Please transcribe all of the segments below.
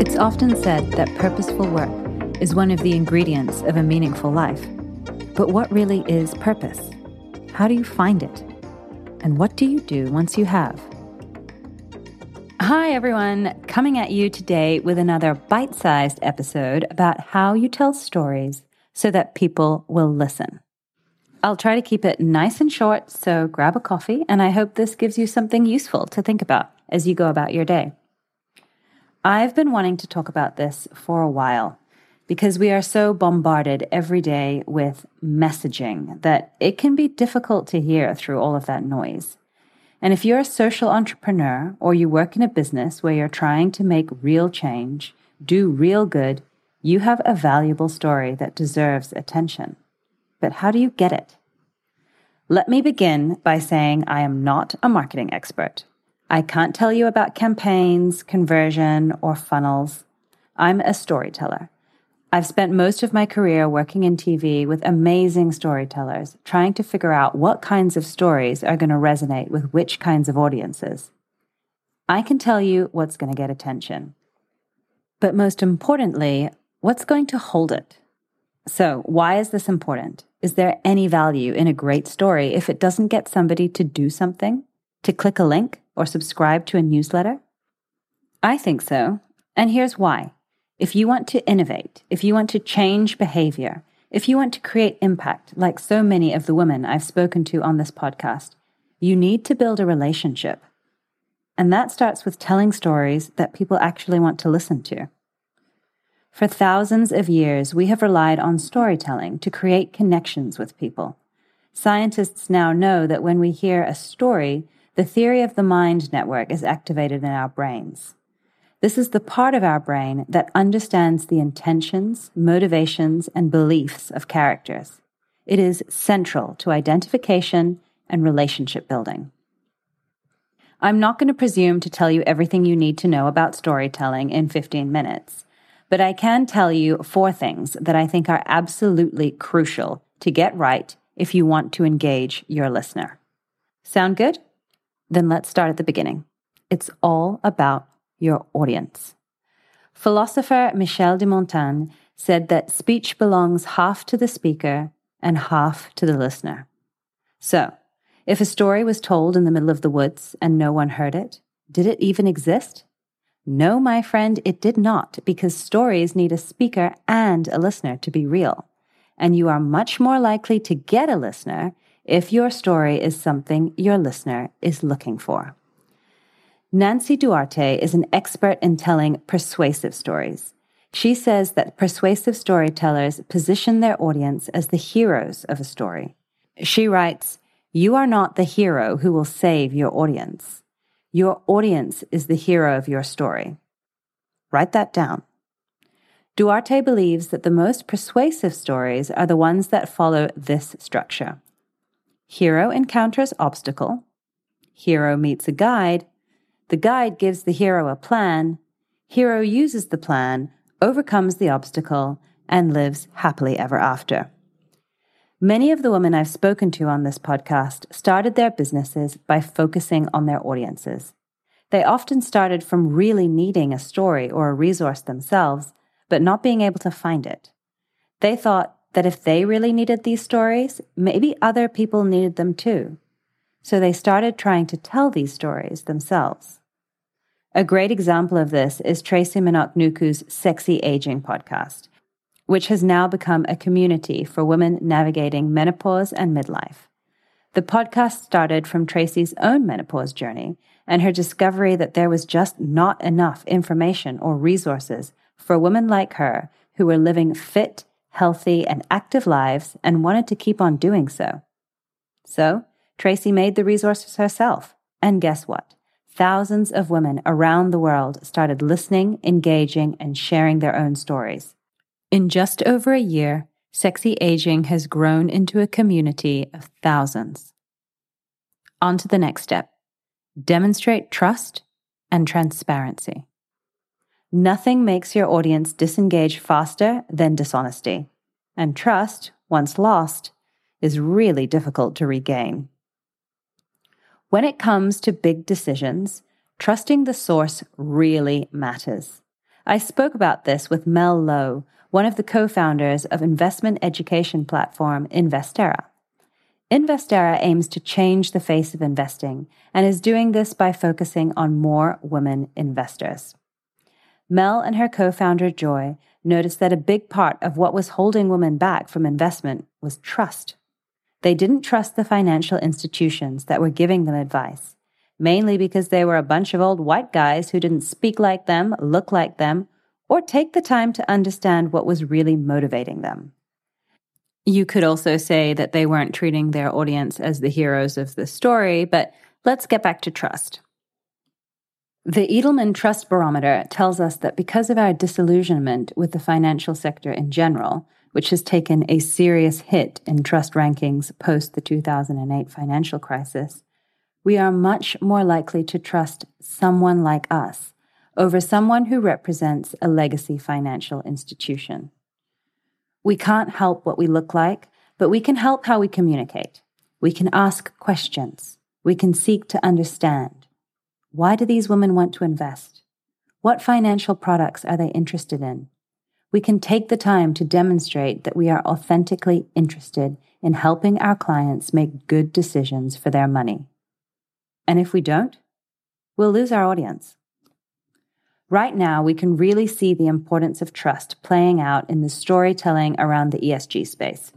It's often said that purposeful work is one of the ingredients of a meaningful life. But what really is purpose? How do you find it? And what do you do once you have? Hi, everyone. Coming at you today with another bite sized episode about how you tell stories so that people will listen. I'll try to keep it nice and short, so grab a coffee, and I hope this gives you something useful to think about as you go about your day. I've been wanting to talk about this for a while because we are so bombarded every day with messaging that it can be difficult to hear through all of that noise. And if you're a social entrepreneur or you work in a business where you're trying to make real change, do real good, you have a valuable story that deserves attention. But how do you get it? Let me begin by saying I am not a marketing expert. I can't tell you about campaigns, conversion, or funnels. I'm a storyteller. I've spent most of my career working in TV with amazing storytellers, trying to figure out what kinds of stories are going to resonate with which kinds of audiences. I can tell you what's going to get attention. But most importantly, what's going to hold it? So, why is this important? Is there any value in a great story if it doesn't get somebody to do something, to click a link or subscribe to a newsletter? I think so, and here's why. If you want to innovate, if you want to change behavior, if you want to create impact, like so many of the women I've spoken to on this podcast, you need to build a relationship. And that starts with telling stories that people actually want to listen to. For thousands of years, we have relied on storytelling to create connections with people. Scientists now know that when we hear a story, the theory of the mind network is activated in our brains. This is the part of our brain that understands the intentions, motivations, and beliefs of characters. It is central to identification and relationship building. I'm not going to presume to tell you everything you need to know about storytelling in 15 minutes, but I can tell you four things that I think are absolutely crucial to get right if you want to engage your listener. Sound good? Then let's start at the beginning. It's all about your audience. Philosopher Michel de Montaigne said that speech belongs half to the speaker and half to the listener. So, if a story was told in the middle of the woods and no one heard it, did it even exist? No, my friend, it did not, because stories need a speaker and a listener to be real. And you are much more likely to get a listener if your story is something your listener is looking for. Nancy Duarte is an expert in telling persuasive stories. She says that persuasive storytellers position their audience as the heroes of a story. She writes, You are not the hero who will save your audience. Your audience is the hero of your story. Write that down. Duarte believes that the most persuasive stories are the ones that follow this structure Hero encounters obstacle, hero meets a guide, the guide gives the hero a plan. Hero uses the plan, overcomes the obstacle, and lives happily ever after. Many of the women I've spoken to on this podcast started their businesses by focusing on their audiences. They often started from really needing a story or a resource themselves, but not being able to find it. They thought that if they really needed these stories, maybe other people needed them too. So they started trying to tell these stories themselves. A great example of this is Tracy Minnoch-Nuku's Sexy Aging podcast, which has now become a community for women navigating menopause and midlife. The podcast started from Tracy's own menopause journey and her discovery that there was just not enough information or resources for women like her who were living fit, healthy, and active lives and wanted to keep on doing so. So, Tracy made the resources herself. And guess what? thousands of women around the world started listening, engaging, and sharing their own stories. In just over a year, Sexy Aging has grown into a community of thousands. On to the next step demonstrate trust and transparency. Nothing makes your audience disengage faster than dishonesty, and trust, once lost, is really difficult to regain. When it comes to big decisions, trusting the source really matters. I spoke about this with Mel Loh, one of the co founders of investment education platform Investera. Investera aims to change the face of investing and is doing this by focusing on more women investors. Mel and her co founder Joy noticed that a big part of what was holding women back from investment was trust. They didn't trust the financial institutions that were giving them advice, mainly because they were a bunch of old white guys who didn't speak like them, look like them, or take the time to understand what was really motivating them. You could also say that they weren't treating their audience as the heroes of the story, but let's get back to trust. The Edelman Trust Barometer tells us that because of our disillusionment with the financial sector in general, which has taken a serious hit in trust rankings post the 2008 financial crisis, we are much more likely to trust someone like us over someone who represents a legacy financial institution. We can't help what we look like, but we can help how we communicate. We can ask questions. We can seek to understand. Why do these women want to invest? What financial products are they interested in? We can take the time to demonstrate that we are authentically interested in helping our clients make good decisions for their money. And if we don't, we'll lose our audience. Right now, we can really see the importance of trust playing out in the storytelling around the ESG space.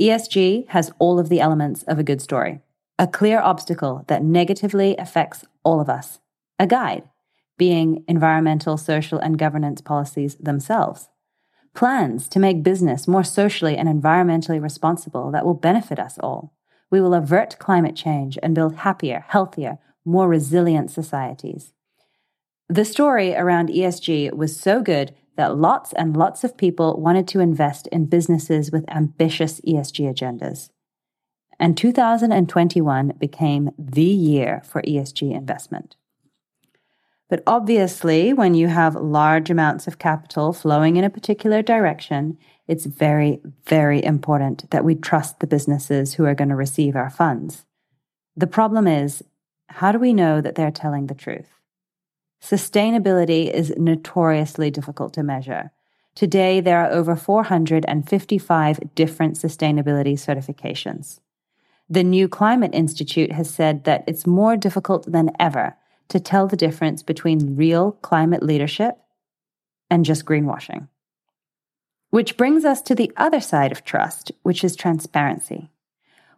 ESG has all of the elements of a good story a clear obstacle that negatively affects all of us, a guide, being environmental, social, and governance policies themselves, plans to make business more socially and environmentally responsible that will benefit us all. We will avert climate change and build happier, healthier, more resilient societies. The story around ESG was so good that lots and lots of people wanted to invest in businesses with ambitious ESG agendas. And 2021 became the year for ESG investment. But obviously, when you have large amounts of capital flowing in a particular direction, it's very, very important that we trust the businesses who are going to receive our funds. The problem is, how do we know that they're telling the truth? Sustainability is notoriously difficult to measure. Today, there are over 455 different sustainability certifications. The New Climate Institute has said that it's more difficult than ever to tell the difference between real climate leadership and just greenwashing. Which brings us to the other side of trust, which is transparency.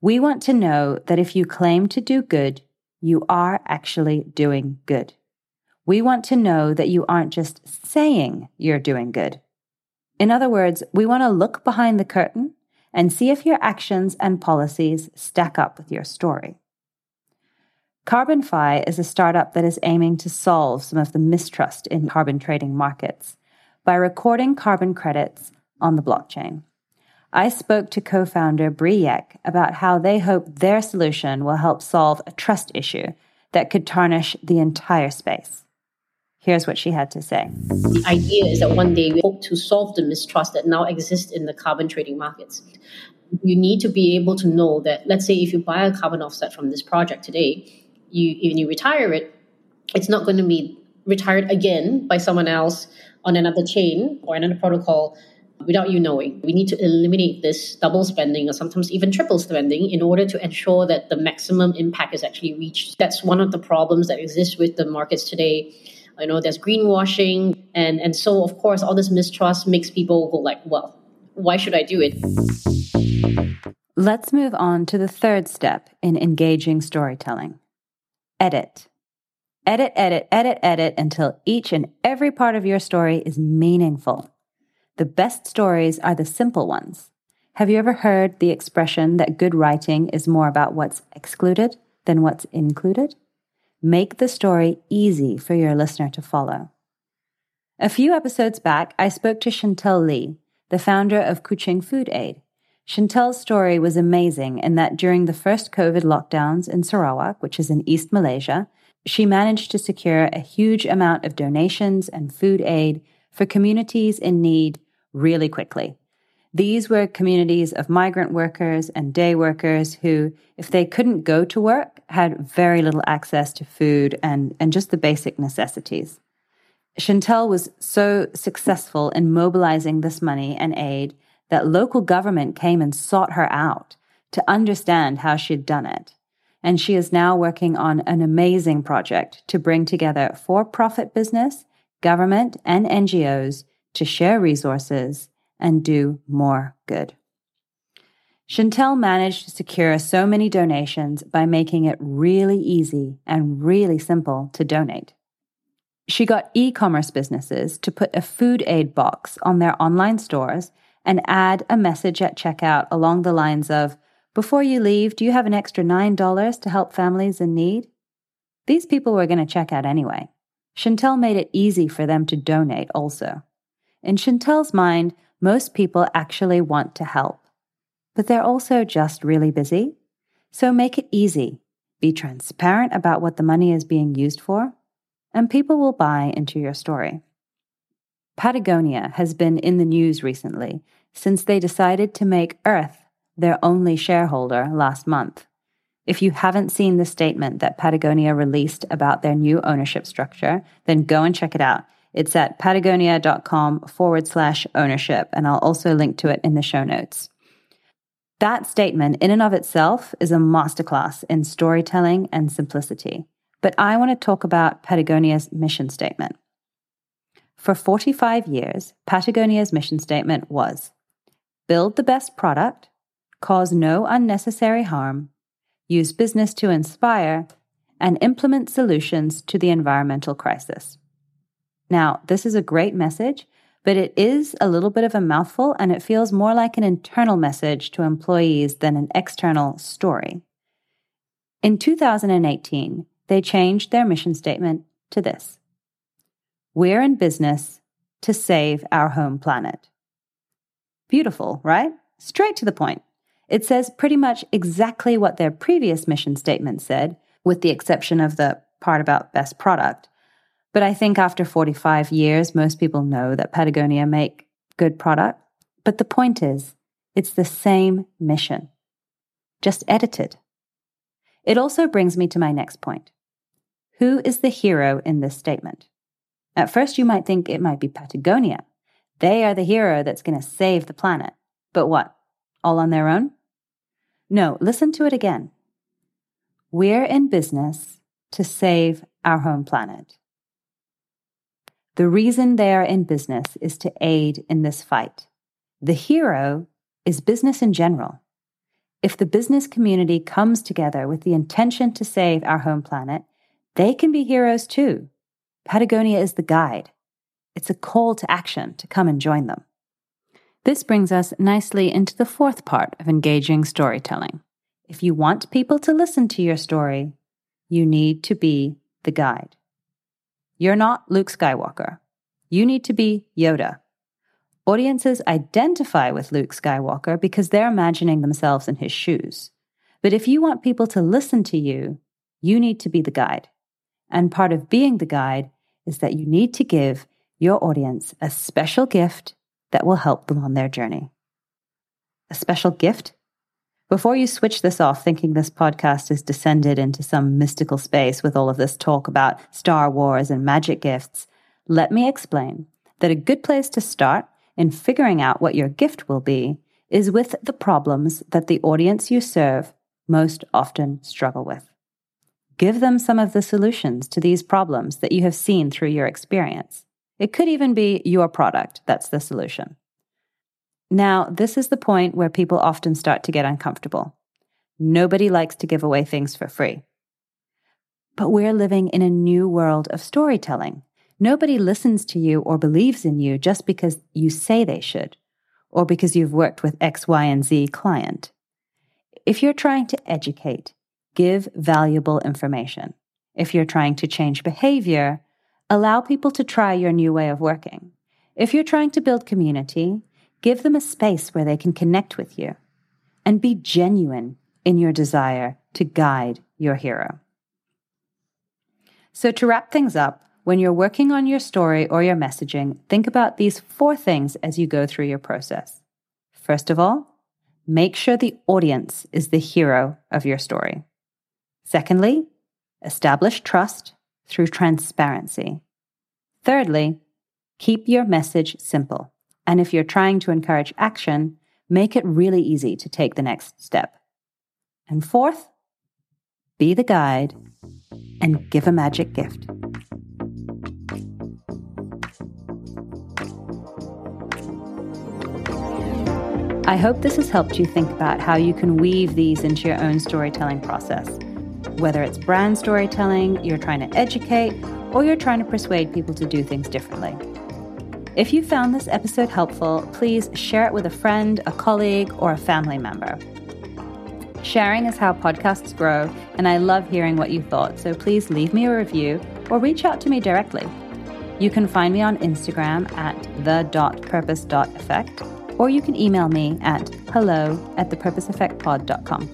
We want to know that if you claim to do good, you are actually doing good. We want to know that you aren't just saying you're doing good. In other words, we want to look behind the curtain and see if your actions and policies stack up with your story. CarbonFi is a startup that is aiming to solve some of the mistrust in carbon trading markets by recording carbon credits on the blockchain. I spoke to co founder Bree Yek about how they hope their solution will help solve a trust issue that could tarnish the entire space. Here's what she had to say. The idea is that one day we hope to solve the mistrust that now exists in the carbon trading markets. You need to be able to know that, let's say, if you buy a carbon offset from this project today, you when you retire it, it's not going to be retired again by someone else on another chain or another protocol without you knowing. We need to eliminate this double spending or sometimes even triple spending in order to ensure that the maximum impact is actually reached. That's one of the problems that exists with the markets today you know there's greenwashing and and so of course all this mistrust makes people go like well why should i do it let's move on to the third step in engaging storytelling edit edit edit edit edit until each and every part of your story is meaningful the best stories are the simple ones have you ever heard the expression that good writing is more about what's excluded than what's included Make the story easy for your listener to follow. A few episodes back, I spoke to Shen-Tel Lee, the founder of Kuching Food Aid. Shen-Tel's story was amazing in that during the first COVID lockdowns in Sarawak, which is in East Malaysia, she managed to secure a huge amount of donations and food aid for communities in need really quickly. These were communities of migrant workers and day workers who, if they couldn't go to work, had very little access to food and, and just the basic necessities. Shen-Tel was so successful in mobilizing this money and aid that local government came and sought her out to understand how she'd done it. And she is now working on an amazing project to bring together for profit business, government, and NGOs to share resources and do more good. Shen-Tel managed to secure so many donations by making it really easy and really simple to donate. She got e commerce businesses to put a food aid box on their online stores and add a message at checkout along the lines of Before you leave, do you have an extra $9 to help families in need? These people were going to check out anyway. Shen-Tel made it easy for them to donate also. In Shen-Tel's mind, most people actually want to help, but they're also just really busy. So make it easy. Be transparent about what the money is being used for, and people will buy into your story. Patagonia has been in the news recently since they decided to make Earth their only shareholder last month. If you haven't seen the statement that Patagonia released about their new ownership structure, then go and check it out. It's at patagonia.com forward slash ownership, and I'll also link to it in the show notes. That statement, in and of itself, is a masterclass in storytelling and simplicity. But I want to talk about Patagonia's mission statement. For 45 years, Patagonia's mission statement was build the best product, cause no unnecessary harm, use business to inspire, and implement solutions to the environmental crisis. Now, this is a great message, but it is a little bit of a mouthful and it feels more like an internal message to employees than an external story. In 2018, they changed their mission statement to this We're in business to save our home planet. Beautiful, right? Straight to the point. It says pretty much exactly what their previous mission statement said, with the exception of the part about best product. But I think after 45 years, most people know that Patagonia make good product. But the point is, it's the same mission, just edited. It also brings me to my next point. Who is the hero in this statement? At first, you might think it might be Patagonia. They are the hero that's going to save the planet. But what? All on their own? No, listen to it again. We're in business to save our home planet. The reason they are in business is to aid in this fight. The hero is business in general. If the business community comes together with the intention to save our home planet, they can be heroes too. Patagonia is the guide. It's a call to action to come and join them. This brings us nicely into the fourth part of engaging storytelling. If you want people to listen to your story, you need to be the guide. You're not Luke Skywalker. You need to be Yoda. Audiences identify with Luke Skywalker because they're imagining themselves in his shoes. But if you want people to listen to you, you need to be the guide. And part of being the guide is that you need to give your audience a special gift that will help them on their journey. A special gift before you switch this off thinking this podcast has descended into some mystical space with all of this talk about Star Wars and magic gifts, let me explain that a good place to start in figuring out what your gift will be is with the problems that the audience you serve most often struggle with. Give them some of the solutions to these problems that you have seen through your experience. It could even be your product that's the solution. Now, this is the point where people often start to get uncomfortable. Nobody likes to give away things for free. But we're living in a new world of storytelling. Nobody listens to you or believes in you just because you say they should, or because you've worked with X, Y, and Z client. If you're trying to educate, give valuable information. If you're trying to change behavior, allow people to try your new way of working. If you're trying to build community, Give them a space where they can connect with you and be genuine in your desire to guide your hero. So, to wrap things up, when you're working on your story or your messaging, think about these four things as you go through your process. First of all, make sure the audience is the hero of your story. Secondly, establish trust through transparency. Thirdly, keep your message simple. And if you're trying to encourage action, make it really easy to take the next step. And fourth, be the guide and give a magic gift. I hope this has helped you think about how you can weave these into your own storytelling process. Whether it's brand storytelling, you're trying to educate, or you're trying to persuade people to do things differently. If you found this episode helpful, please share it with a friend, a colleague, or a family member. Sharing is how podcasts grow, and I love hearing what you thought, so please leave me a review or reach out to me directly. You can find me on Instagram at the.purpose.effect or you can email me at hello at thepurposeeffectpod.com.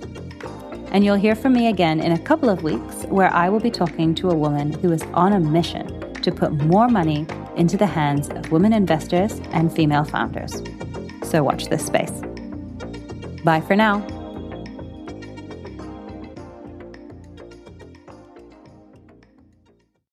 And you'll hear from me again in a couple of weeks where I will be talking to a woman who is on a mission to put more money into the hands of women investors and female founders. So watch this space. Bye for now.